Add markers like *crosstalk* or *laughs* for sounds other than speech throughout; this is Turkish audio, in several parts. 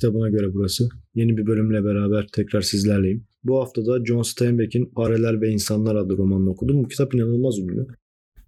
kitabına göre burası. Yeni bir bölümle beraber tekrar sizlerleyim. Bu hafta da John Steinbeck'in Fareler ve İnsanlar adlı romanını okudum. Bu kitap inanılmaz ünlü.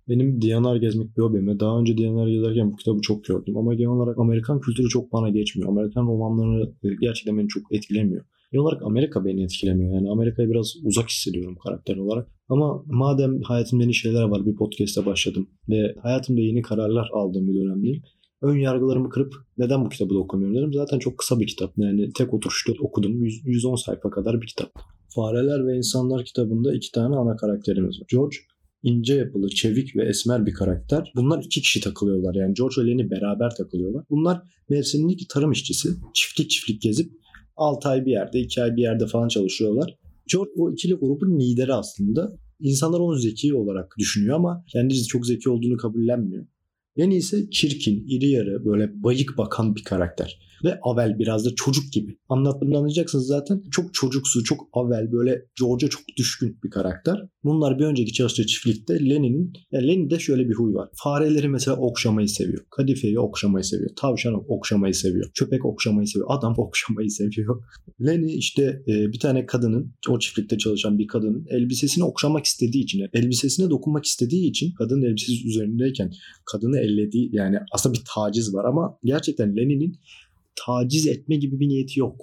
Benim Diyanar gezmek bir hobim. Daha önce Diyanar gezerken bu kitabı çok gördüm. Ama genel olarak Amerikan kültürü çok bana geçmiyor. Amerikan romanları e, gerçekten beni çok etkilemiyor. Genel olarak Amerika beni etkilemiyor. Yani Amerika'ya biraz uzak hissediyorum karakter olarak. Ama madem hayatımda yeni şeyler var bir podcast'e başladım ve hayatımda yeni kararlar aldığım bir dönemdeyim. Ön yargılarımı kırıp neden bu kitabı da okumuyorum dedim. Zaten çok kısa bir kitap. Yani tek oturuşta okudum. 100, 110 sayfa kadar bir kitap. Fareler ve İnsanlar kitabında iki tane ana karakterimiz var. George ince yapılı, çevik ve esmer bir karakter. Bunlar iki kişi takılıyorlar. Yani George ve Lenny beraber takılıyorlar. Bunlar mevsimlik tarım işçisi. Çiftlik çiftlik gezip 6 ay bir yerde, 2 ay bir yerde falan çalışıyorlar. George o ikili grubun lideri aslında. İnsanlar onu zeki olarak düşünüyor ama kendisi çok zeki olduğunu kabullenmiyor. Lenny ise çirkin, iri yarı, böyle bayık bakan bir karakter ve avel biraz da çocuk gibi. Anlattığımda anlayacaksınız zaten. Çok çocuksu, çok avel böyle George'a çok düşkün bir karakter. Bunlar bir önceki çalıştığı çiftlikte Lenin'in, yani Lenin'de şöyle bir huy var. Fareleri mesela okşamayı seviyor. Kadifeyi okşamayı seviyor. Tavşan okşamayı seviyor. Köpek okşamayı seviyor. Adam *laughs* okşamayı seviyor. Lenin işte e, bir tane kadının, o çiftlikte çalışan bir kadının elbisesini okşamak istediği için, elbisesine dokunmak istediği için kadın elbisesi üzerindeyken kadını ellediği yani aslında bir taciz var ama gerçekten Lenin'in taciz etme gibi bir niyeti yok.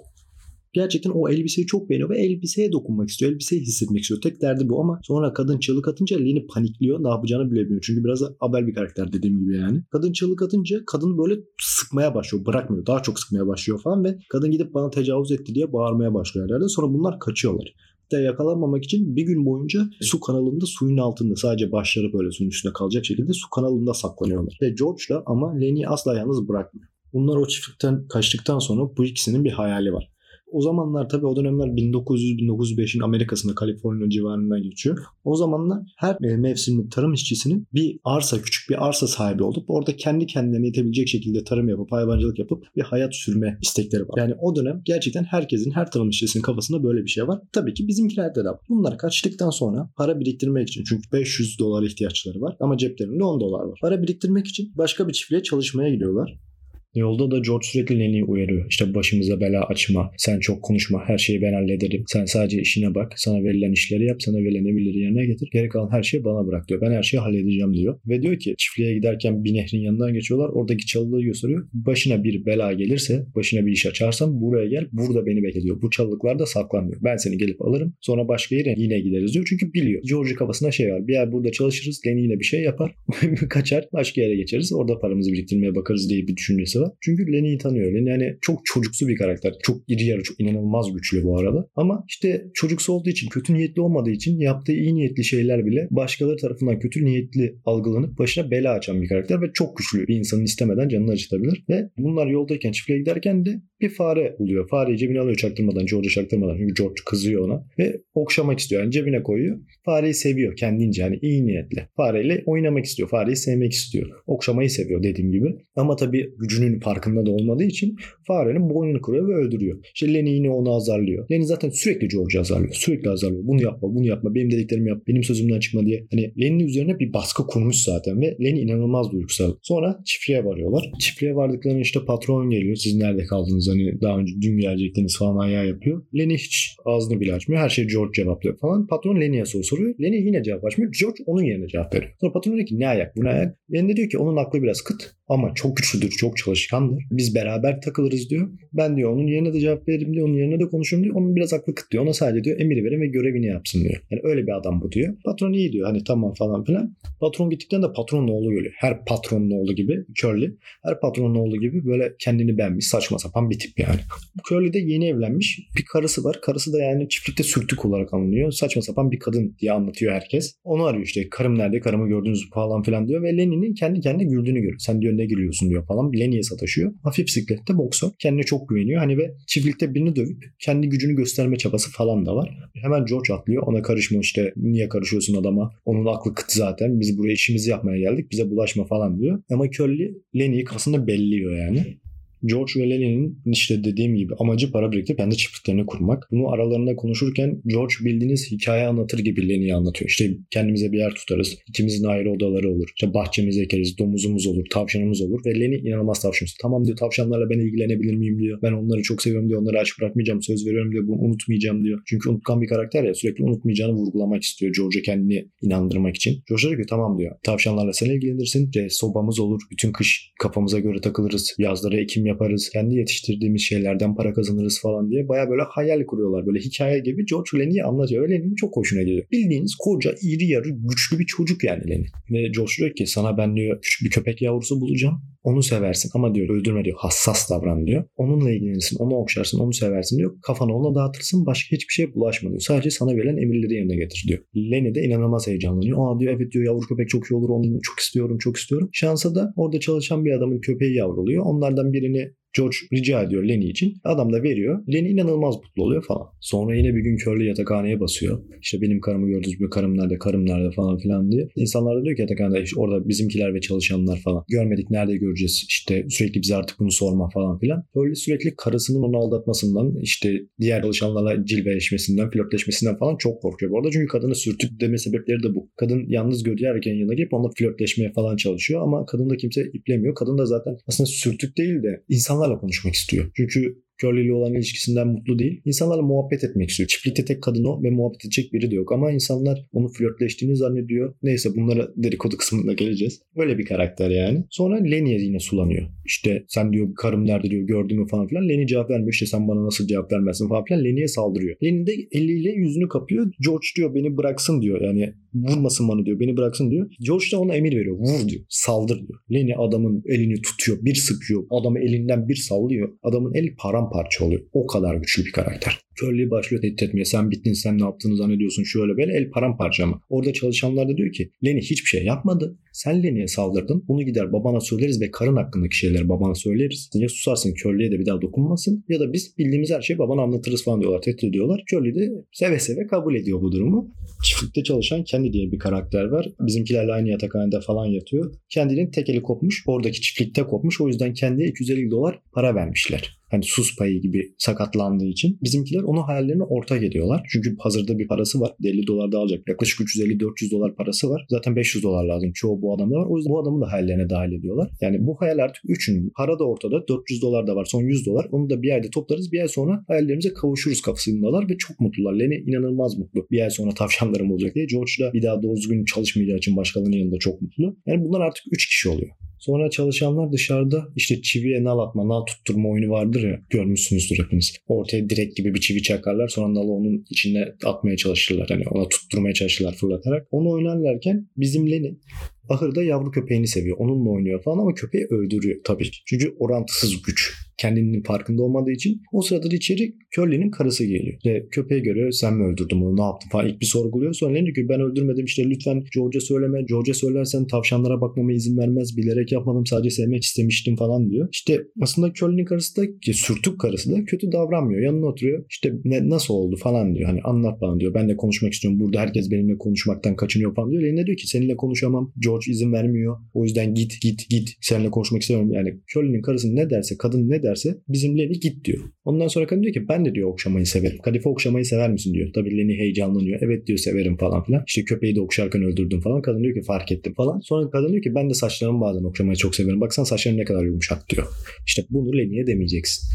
Gerçekten o elbiseyi çok beğeniyor ve elbiseye dokunmak istiyor. Elbiseyi hissetmek istiyor. Tek derdi bu ama sonra kadın çığlık atınca Leni panikliyor. Ne yapacağını bilemiyor. Çünkü biraz da abel bir karakter dediğim gibi yani. Kadın çığlık atınca kadın böyle sıkmaya başlıyor. Bırakmıyor. Daha çok sıkmaya başlıyor falan ve kadın gidip bana tecavüz etti diye bağırmaya başlıyor herhalde. Sonra bunlar kaçıyorlar de yakalanmamak için bir gün boyunca su kanalında suyun altında sadece başları böyle suyun üstünde kalacak şekilde su kanalında saklanıyorlar. Ve George da ama Lenny'i asla yalnız bırakmıyor. Bunlar o çiftlikten kaçtıktan sonra bu ikisinin bir hayali var. O zamanlar tabii o dönemler 1900-1905'in Amerika'sında Kaliforniya civarından geçiyor. O zamanlar her mevsimlik tarım işçisinin bir arsa, küçük bir arsa sahibi olup orada kendi kendine yetebilecek şekilde tarım yapıp hayvancılık yapıp bir hayat sürme istekleri var. Yani o dönem gerçekten herkesin, her tarım işçisinin kafasında böyle bir şey var. Tabii ki bizimkilerde de var. Bunlar kaçtıktan sonra para biriktirmek için çünkü 500 dolar ihtiyaçları var ama ceplerinde 10 dolar var. Para biriktirmek için başka bir çiftliğe çalışmaya gidiyorlar. Yolda da George sürekli Lenny'i uyarıyor. İşte başımıza bela açma, sen çok konuşma, her şeyi ben hallederim. Sen sadece işine bak, sana verilen işleri yap, sana verilen emirleri yerine getir. Geri kalan her şeyi bana bırak diyor. Ben her şeyi halledeceğim diyor. Ve diyor ki çiftliğe giderken bir nehrin yanından geçiyorlar. Oradaki çalılığı gösteriyor. Başına bir bela gelirse, başına bir iş açarsam buraya gel, burada beni bekle diyor. Bu çalılıklarda saklanmıyor. Ben seni gelip alırım. Sonra başka yere yine gideriz diyor. Çünkü biliyor. George'un kafasında şey var. Bir yer burada çalışırız. Lenny yine bir şey yapar. *laughs* Kaçar. Başka yere geçeriz. Orada paramızı biriktirmeye bakarız diye bir düşüncesi var. Çünkü Lenny'i tanıyor. Lenny yani çok çocuksu bir karakter. Çok iri yarı, çok inanılmaz güçlü bu arada. Ama işte çocuksu olduğu için, kötü niyetli olmadığı için yaptığı iyi niyetli şeyler bile başkaları tarafından kötü niyetli algılanıp başına bela açan bir karakter ve çok güçlü bir insanın istemeden canını acıtabilir. Ve bunlar yoldayken, çiftliğe giderken de bir fare buluyor. Fareyi cebine alıyor çaktırmadan, George'a çaktırmadan. Çünkü George kızıyor ona. Ve okşamak istiyor. Yani cebine koyuyor. Fareyi seviyor kendince. Yani iyi niyetli. Fareyle oynamak istiyor. Fareyi sevmek istiyor. Okşamayı seviyor dediğim gibi. Ama tabii gücünün farkında da olmadığı için farenin boynunu kırıyor ve öldürüyor. İşte Lenny yine onu azarlıyor. Lenny zaten sürekli George'u azarlıyor. Sürekli azarlıyor. Bunu yapma, bunu yapma. Benim dediklerimi yap. Benim sözümden çıkma diye. Hani Lenny'nin üzerine bir baskı kurmuş zaten ve Lenny inanılmaz duygusal. Sonra çiftliğe varıyorlar. Çiftliğe vardıklarında işte patron geliyor. Siz nerede kaldınız? Hani daha önce dün gelecektiniz falan ayağı yapıyor. Lenny hiç ağzını bile açmıyor. Her şey George cevaplıyor falan. Patron Lenny'e soru soruyor. Lenny yine cevap açmıyor. George onun yerine cevap veriyor. Sonra patron diyor ki ne ayak bu ne ayak? Lenny diyor ki onun aklı biraz kıt ama çok güçlüdür, çok çalışkandır. Biz beraber takılırız diyor. Ben diyor onun yerine de cevap veririm diyor. Onun yerine de konuşurum diyor. Onun biraz aklı kıt diyor. Ona sadece diyor emir verin ve görevini yapsın diyor. Yani öyle bir adam bu diyor. Patron iyi diyor. Hani tamam falan filan. Patron gittikten de patronun oğlu geliyor. Her patronun oğlu gibi Curly. Her patronun oğlu gibi böyle kendini beğenmiş saçma sapan bir tip yani. Curly de yeni evlenmiş. Bir karısı var. Karısı da yani çiftlikte sürtük olarak anılıyor. Saçma sapan bir kadın diye anlatıyor herkes. Onu arıyor işte. Karım nerede? Karımı gördünüz falan filan diyor. Ve Lenny'nin kendi kendine güldüğünü görüyor. Sen diyor ne gülüyorsun diyor falan. Lenny'ye sataşıyor. Hafif bisiklette boksör. Kendine çok güveniyor. Hani ve çiftlikte birini dövüp kendi gücünü gösterme çabası falan da var. Hemen George atlıyor. Ona karışma işte. Niye karışıyorsun adama? Onun aklı kıt zaten. Biz buraya işimizi yapmaya geldik. Bize bulaşma falan diyor. Ama Curly Lenny'yi aslında belliyor yani. George ve Lenny'nin işte dediğim gibi amacı para biriktirip kendi çiftliklerini kurmak. Bunu aralarında konuşurken George bildiğiniz hikaye anlatır gibi Lenny'yi anlatıyor. İşte kendimize bir yer tutarız. İkimizin ayrı odaları olur. İşte bahçemizi ekeriz. Domuzumuz olur. Tavşanımız olur. Ve Lenny inanılmaz tavşanımız. Tamam diyor tavşanlarla ben ilgilenebilir miyim diyor. Ben onları çok seviyorum diyor. Onları aç bırakmayacağım. Söz veriyorum diyor. Bunu unutmayacağım diyor. Çünkü unutkan bir karakter ya sürekli unutmayacağını vurgulamak istiyor George'a kendini inandırmak için. George diyor ki tamam diyor. Tavşanlarla sen ilgilenirsin. İşte sobamız olur. Bütün kış kafamıza göre takılırız. Yazları ekim yaparız. Kendi yetiştirdiğimiz şeylerden para kazanırız falan diye. Baya böyle hayal kuruyorlar. Böyle hikaye gibi George Lenny'i anlatıyor. Lenny'nin çok hoşuna gidiyor. Bildiğiniz koca, iri yarı, güçlü bir çocuk yani Lenny. Ve George diyor ki sana ben diyor küçük bir köpek yavrusu bulacağım. Onu seversin ama diyor öldürme diyor. Hassas davran diyor. Onunla ilgilenirsin, onu okşarsın, onu seversin diyor. Kafanı ona dağıtırsın başka hiçbir şeye bulaşma diyor. Sadece sana verilen emirleri yerine getir diyor. Lenny de inanılmaz heyecanlanıyor. Aa diyor evet diyor yavru köpek çok iyi olur onu çok istiyorum çok istiyorum. Şansa da orada çalışan bir adamın köpeği yavruluyor. Onlardan birini George rica ediyor Lenny için. Adam da veriyor. Lenny inanılmaz mutlu oluyor falan. Sonra yine bir gün körlü yatakhaneye basıyor. İşte benim karımı gördünüz mü? Karım nerede? Karım nerede? Falan filan diye. İnsanlar da diyor ki yatakhanede işte orada bizimkiler ve çalışanlar falan. Görmedik nerede göreceğiz? İşte sürekli bize artık bunu sorma falan filan. Böyle sürekli karısının onu aldatmasından işte diğer çalışanlarla cilveleşmesinden, flörtleşmesinden falan çok korkuyor bu arada. Çünkü kadını sürtük deme sebepleri de bu. Kadın yalnız gördüğü erkeğin yanına gelip onunla flörtleşmeye falan çalışıyor ama kadın da kimse iplemiyor. Kadın da zaten aslında sürtük değil de insan insanlarla konuşmak istiyor. Çünkü Curly olan ilişkisinden mutlu değil. İnsanlarla muhabbet etmek istiyor. Çiftlikte tek kadın o ve muhabbet edecek biri de yok. Ama insanlar onu flörtleştiğini zannediyor. Neyse bunlara dedikodu *laughs* kısmında geleceğiz. Böyle bir karakter yani. Sonra Lenny'e yine sulanıyor. İşte sen diyor karım nerede diyor gördün mü falan filan. Lenny cevap vermiyor. İşte sen bana nasıl cevap vermezsin falan filan. Lenny'e saldırıyor. Lenny de eliyle yüzünü kapıyor. George diyor beni bıraksın diyor. Yani vurmasın bana diyor. Beni bıraksın diyor. George da ona emir veriyor. Vur diyor. Saldır diyor. Lenny adamın elini tutuyor. Bir sıkıyor. Adamı elinden bir sallıyor. Adamın eli paramparça oluyor. O kadar güçlü bir karakter. Curly başlıyor tehdit etmeye. Sen bittin sen ne yaptığını zannediyorsun şöyle böyle el paramparça mı? Orada çalışanlar da diyor ki Lenny hiçbir şey yapmadı. Sen Lenny'e saldırdın. Bunu gider babana söyleriz ve karın hakkındaki şeyleri babana söyleriz. Ya susarsın Curly'e de bir daha dokunmasın ya da biz bildiğimiz her şeyi babana anlatırız falan diyorlar. Tehdit ediyorlar. Curly de seve seve kabul ediyor bu durumu. Çiftlikte çalışan Kendi diye bir karakter var. Bizimkilerle aynı yatakhanede falan yatıyor. Kendi'nin tek eli kopmuş. Oradaki çiftlikte kopmuş. O yüzden Kendi'ye 250 dolar para vermişler hani sus payı gibi sakatlandığı için bizimkiler onu hayallerine ortak ediyorlar. Çünkü hazırda bir parası var. 50 dolar da alacak. Yaklaşık 350-400 dolar parası var. Zaten 500 dolar lazım. Çoğu bu adamda var. O yüzden bu adamı da hayallerine dahil ediyorlar. Yani bu hayal artık üçün. Para da ortada. 400 dolar da var. Son 100 dolar. Onu da bir ayda toplarız. Bir ay sonra hayallerimize kavuşuruz kafasındalar ve çok mutlular. Lenny inanılmaz mutlu. Bir ay sonra tavşanlarım olacak diye. George da bir daha doğru düzgün çalışmayacağı için başkalarının yanında çok mutlu. Yani bunlar artık 3 kişi oluyor. Sonra çalışanlar dışarıda işte çiviye nal atma, nal tutturma oyunu vardır ya görmüşsünüzdür hepiniz. Ortaya direkt gibi bir çivi çakarlar sonra nalı onun içine atmaya çalışırlar. Hani ona tutturmaya çalışırlar fırlatarak. Onu oynarlarken bizim Lenny ahırda yavru köpeğini seviyor. Onunla oynuyor falan ama köpeği öldürüyor tabii. Çünkü orantısız güç kendinin farkında olmadığı için o sırada da içeri Curly'nin karısı geliyor. Ve köpeğe göre sen mi öldürdün onu ne yaptın falan ilk bir sorguluyor. Sonra diyor ki ben öldürmedim işte lütfen George'a söyleme. George'a söylersen tavşanlara bakmama izin vermez. Bilerek yapmadım sadece sevmek istemiştim falan diyor. İşte aslında Curly'nin karısı da ki sürtük karısı da kötü davranmıyor. Yanına oturuyor. İşte ne, nasıl oldu falan diyor. Hani anlat bana diyor. Ben de konuşmak istiyorum. Burada herkes benimle konuşmaktan kaçınıyor falan diyor. Eline diyor ki seninle konuşamam. George izin vermiyor. O yüzden git git git. Seninle konuşmak istemiyorum. Yani Curly'nin karısı ne derse kadın ne derse bizim Lenny git diyor. Ondan sonra kadın diyor ki ben de diyor okşamayı severim. Kadife okşamayı sever misin diyor. Tabii Lenny heyecanlanıyor. Evet diyor severim falan filan. İşte köpeği de okşarken öldürdüm falan. Kadın diyor ki fark ettim falan. Sonra kadın diyor ki ben de saçlarımı bazen okşamayı çok severim. Baksan saçlarım ne kadar yumuşak diyor. İşte bunu Lenny'e demeyeceksin.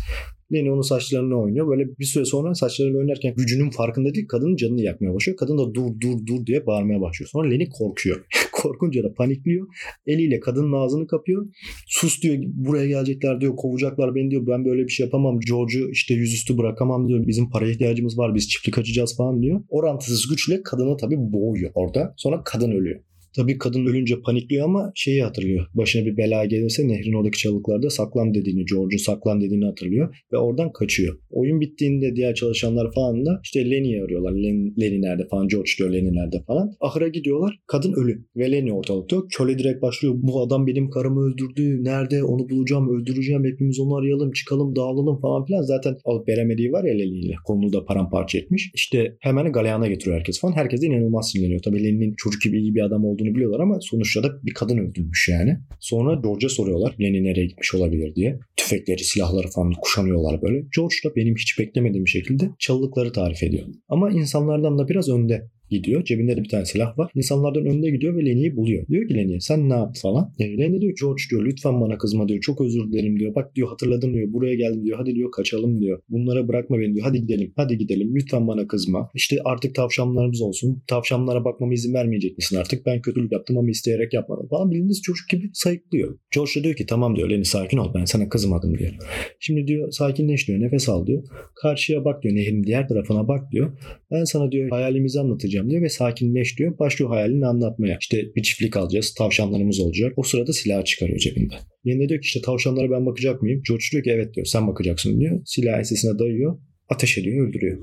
Lenny onun saçlarını oynuyor. Böyle bir süre sonra saçlarını oynarken gücünün farkında değil kadının canını yakmaya başlıyor. Kadın da dur dur dur diye bağırmaya başlıyor. Sonra Lenny korkuyor. *laughs* Korkunca da panikliyor. Eliyle kadının ağzını kapıyor. Sus diyor buraya gelecekler diyor kovacaklar beni diyor. Ben böyle bir şey yapamam. George'u işte yüzüstü bırakamam diyor. Bizim paraya ihtiyacımız var. Biz çiftlik açacağız falan diyor. Orantısız güçle kadını tabii boğuyor orada. Sonra kadın ölüyor. Tabii kadın ölünce panikliyor ama şeyi hatırlıyor. Başına bir bela gelirse nehrin oradaki çalıklarda saklan dediğini, George'un saklan dediğini hatırlıyor ve oradan kaçıyor. Oyun bittiğinde diğer çalışanlar falan da işte Lenny'i arıyorlar. Len, Lenny nerede falan, George diyor Lenny nerede falan. Ahıra gidiyorlar. Kadın ölü ve Lenny ortalıkta. Köle direkt başlıyor. Bu adam benim karımı öldürdü. Nerede? Onu bulacağım, öldüreceğim. Hepimiz onu arayalım, çıkalım, dağılalım falan filan. Zaten alıp veremediği var ya Lenny'yle. Kolunu da paramparça etmiş. İşte hemen galeyana getiriyor herkes falan. Herkes de inanılmaz sinirleniyor. Tabii Lenny'nin çocuk gibi iyi bir adam olduğunu olduğunu biliyorlar ama sonuçta da bir kadın öldürmüş yani. Sonra George'a soruyorlar Lenny nereye gitmiş olabilir diye. Tüfekleri, silahları falan kuşanıyorlar böyle. George da benim hiç beklemediğim şekilde çalılıkları tarif ediyor. Ama insanlardan da biraz önde gidiyor. Cebinde de bir tane silah var. İnsanlardan önde gidiyor ve Lenny'i buluyor. Diyor ki Lenny'e sen ne yaptın falan. E, Lenny diyor George diyor lütfen bana kızma diyor. Çok özür dilerim diyor. Bak diyor hatırladım diyor. Buraya geldim diyor. Hadi diyor kaçalım diyor. Bunlara bırakma beni diyor. Hadi gidelim. Hadi gidelim. Lütfen bana kızma. İşte artık tavşanlarımız olsun. Tavşanlara bakmama izin vermeyecek misin artık? Ben kötülük yaptım ama isteyerek yapmadım falan. Bildiğiniz çocuk gibi sayıklıyor. George da diyor ki tamam diyor Lenny sakin ol. Ben sana kızmadım diyor. Şimdi diyor sakinleş diyor. Nefes al diyor. Karşıya bak diyor. Nehrin diğer tarafına bak diyor. Ben sana diyor hayalimizi anlatacağım diyor ve sakinleş diyor. Başlıyor hayalini anlatmaya. İşte bir çiftlik alacağız. Tavşanlarımız olacak. O sırada silah çıkarıyor cebinde. Yenide diyor ki işte tavşanlara ben bakacak mıyım? George diyor ki evet diyor sen bakacaksın diyor. Silah ensesine dayıyor. Ateş ediyor öldürüyor.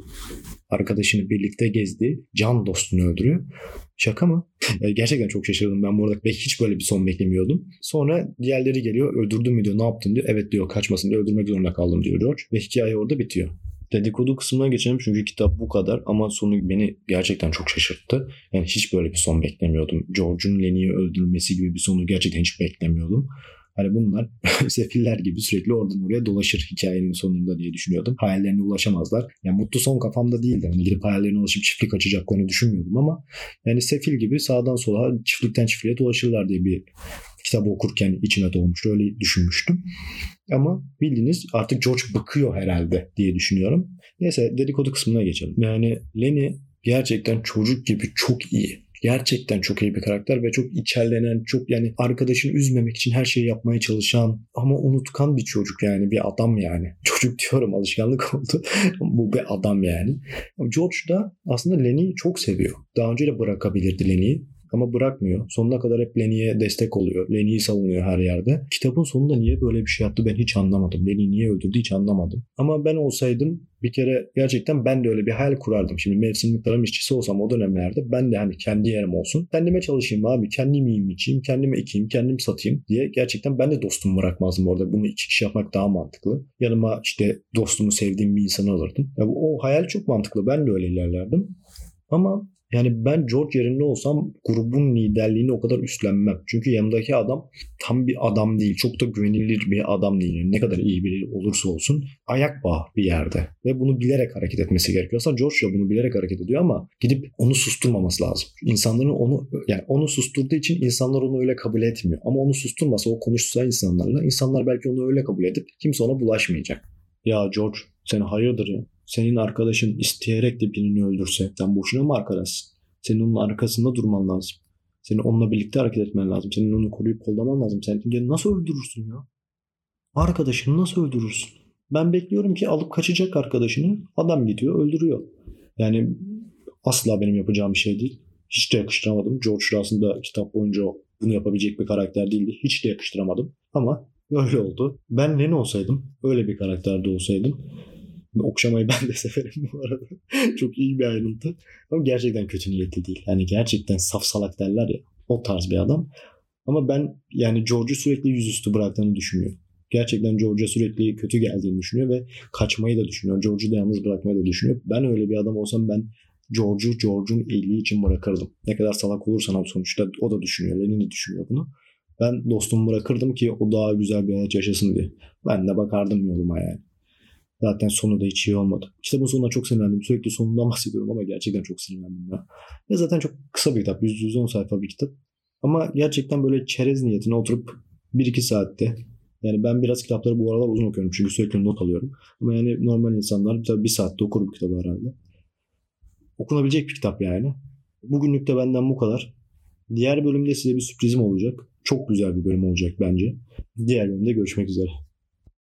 Arkadaşını birlikte gezdiği can dostunu öldürüyor. Şaka mı? Gerçekten çok şaşırdım ben bu arada. Belki hiç böyle bir son beklemiyordum. Sonra diğerleri geliyor. Öldürdün mü diyor. Ne yaptın diyor. Evet diyor kaçmasın diyor. Öldürmek zorunda kaldım diyor George. Ve hikaye orada bitiyor. Dedikodu kısmına geçelim çünkü kitap bu kadar ama sonu beni gerçekten çok şaşırttı. Yani hiç böyle bir son beklemiyordum. George'un Lenny'i öldürülmesi gibi bir sonu gerçekten hiç beklemiyordum. Hani bunlar *laughs* sefiller gibi sürekli oradan oraya dolaşır hikayenin sonunda diye düşünüyordum. Hayallerine ulaşamazlar. Yani mutlu son kafamda değildi. Hani gidip hayallerine ulaşıp çiftlik açacaklarını düşünmüyordum ama yani sefil gibi sağdan sola çiftlikten çiftliğe dolaşırlar diye bir kitabı okurken içime doğmuştu. Öyle düşünmüştüm. Ama bildiğiniz artık George bıkıyor herhalde diye düşünüyorum. Neyse dedikodu kısmına geçelim. Yani Lenny gerçekten çocuk gibi çok iyi. Gerçekten çok iyi bir karakter ve çok içerlenen, çok yani arkadaşını üzmemek için her şeyi yapmaya çalışan ama unutkan bir çocuk yani bir adam yani. *laughs* Çocuk diyorum alışkanlık oldu. *laughs* Bu bir adam yani. George da aslında Lenny'i çok seviyor. Daha önce de bırakabilirdi Lenny'i ama bırakmıyor. Sonuna kadar hep Lenny'e destek oluyor. Lenny'yi savunuyor her yerde. Kitabın sonunda niye böyle bir şey yaptı ben hiç anlamadım. Lenny'i niye öldürdü hiç anlamadım. Ama ben olsaydım bir kere gerçekten ben de öyle bir hayal kurardım. Şimdi mevsimlik tarım işçisi olsam o dönemlerde ben de hani kendi yerim olsun. Kendime çalışayım abi. Kendim yiyeyim içeyim. Kendime ekeyim. Kendim satayım diye gerçekten ben de dostumu bırakmazdım orada. Bunu iki kişi yapmak daha mantıklı. Yanıma işte dostumu sevdiğim bir insanı alırdım. Ya o hayal çok mantıklı. Ben de öyle ilerlerdim. Ama yani ben George yerinde olsam grubun liderliğini o kadar üstlenmem. Çünkü yanımdaki adam tam bir adam değil. Çok da güvenilir bir adam değil. Ne kadar iyi biri olursa olsun ayak bağı bir yerde. Ve bunu bilerek hareket etmesi gerekiyor. Aslında George da bunu bilerek hareket ediyor ama gidip onu susturmaması lazım. İnsanların onu yani onu susturduğu için insanlar onu öyle kabul etmiyor. Ama onu susturmasa o konuşsa insanlarla insanlar belki onu öyle kabul edip kimse ona bulaşmayacak. Ya George sen hayırdır ya? Senin arkadaşın isteyerek de birini öldürse sen boşuna mı arkadaşsın? Senin onun arkasında durman lazım. Senin onunla birlikte hareket etmen lazım. Senin onu koruyup kollaman lazım. Sen ya nasıl öldürürsün ya? Arkadaşını nasıl öldürürsün? Ben bekliyorum ki alıp kaçacak arkadaşını. Adam gidiyor öldürüyor. Yani asla benim yapacağım bir şey değil. Hiç de yakıştıramadım. George aslında kitap boyunca bunu yapabilecek bir karakter değildi. Hiç de yakıştıramadım. Ama öyle oldu. Ben Len olsaydım, öyle bir karakterde olsaydım Okşamayı ben de *laughs* severim bu arada. Çok iyi bir ayrıntı. Ama gerçekten kötü niyetli değil. Yani gerçekten saf salak derler ya. O tarz bir adam. Ama ben yani George'u sürekli yüzüstü bıraktığını düşünüyorum. Gerçekten George'a sürekli kötü geldiğini düşünüyor ve kaçmayı da düşünüyor. George'u da yalnız bırakmayı da düşünüyor. Ben öyle bir adam olsam ben George'u George'un iyiliği için bırakırdım. Ne kadar salak olursan ol sonuçta o da düşünüyor. Lenin de düşünüyor bunu. Ben dostumu bırakırdım ki o daha güzel bir hayat yaşasın diye. Ben de bakardım yoluma yani. Zaten sonu da hiç iyi olmadı. Kitabın sonuna çok sinirlendim. Sürekli sonundan bahsediyorum ama gerçekten çok sinirlendim ya. Ve zaten çok kısa bir kitap. 100-110 sayfa bir kitap. Ama gerçekten böyle çerez niyetine oturup 1-2 saatte yani ben biraz kitapları bu aralar uzun okuyorum çünkü sürekli not alıyorum. Ama yani normal insanlar tabii bir saatte okur bu kitabı herhalde. Okunabilecek bir kitap yani. Bugünlük de benden bu kadar. Diğer bölümde size bir sürprizim olacak. Çok güzel bir bölüm olacak bence. Diğer bölümde görüşmek üzere.